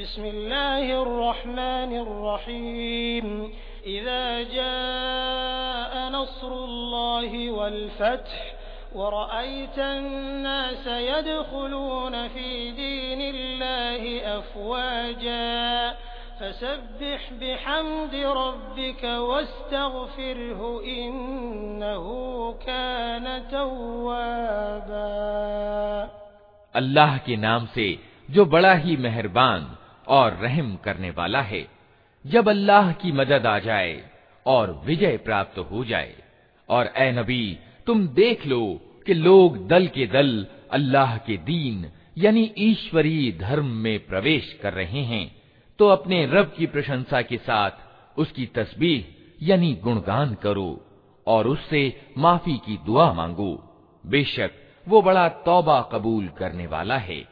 بسم الله الرحمن الرحيم. إذا جاء نصر الله والفتح ورأيت الناس يدخلون في دين الله أفواجا فسبح بحمد ربك واستغفره إنه كان توابا. الله کے نام سے جو بڑا ہی مہربان और रहम करने वाला है। जब अल्लाह की मदद आ जाए और विजय प्राप्त हो जाए, और ए नबी, तुम देख लो कि लोग दल के दल अल्लाह के दीन, यानी ईश्वरीय धर्म में प्रवेश कर रहे हैं तो अपने रब की प्रशंसा के साथ उसकी तस्बीह, यानी गुणगान करो, और उससे माफ़ी की दुआ मांगो। बेशक वो बड़ा तौबा कबूल करने वाला है।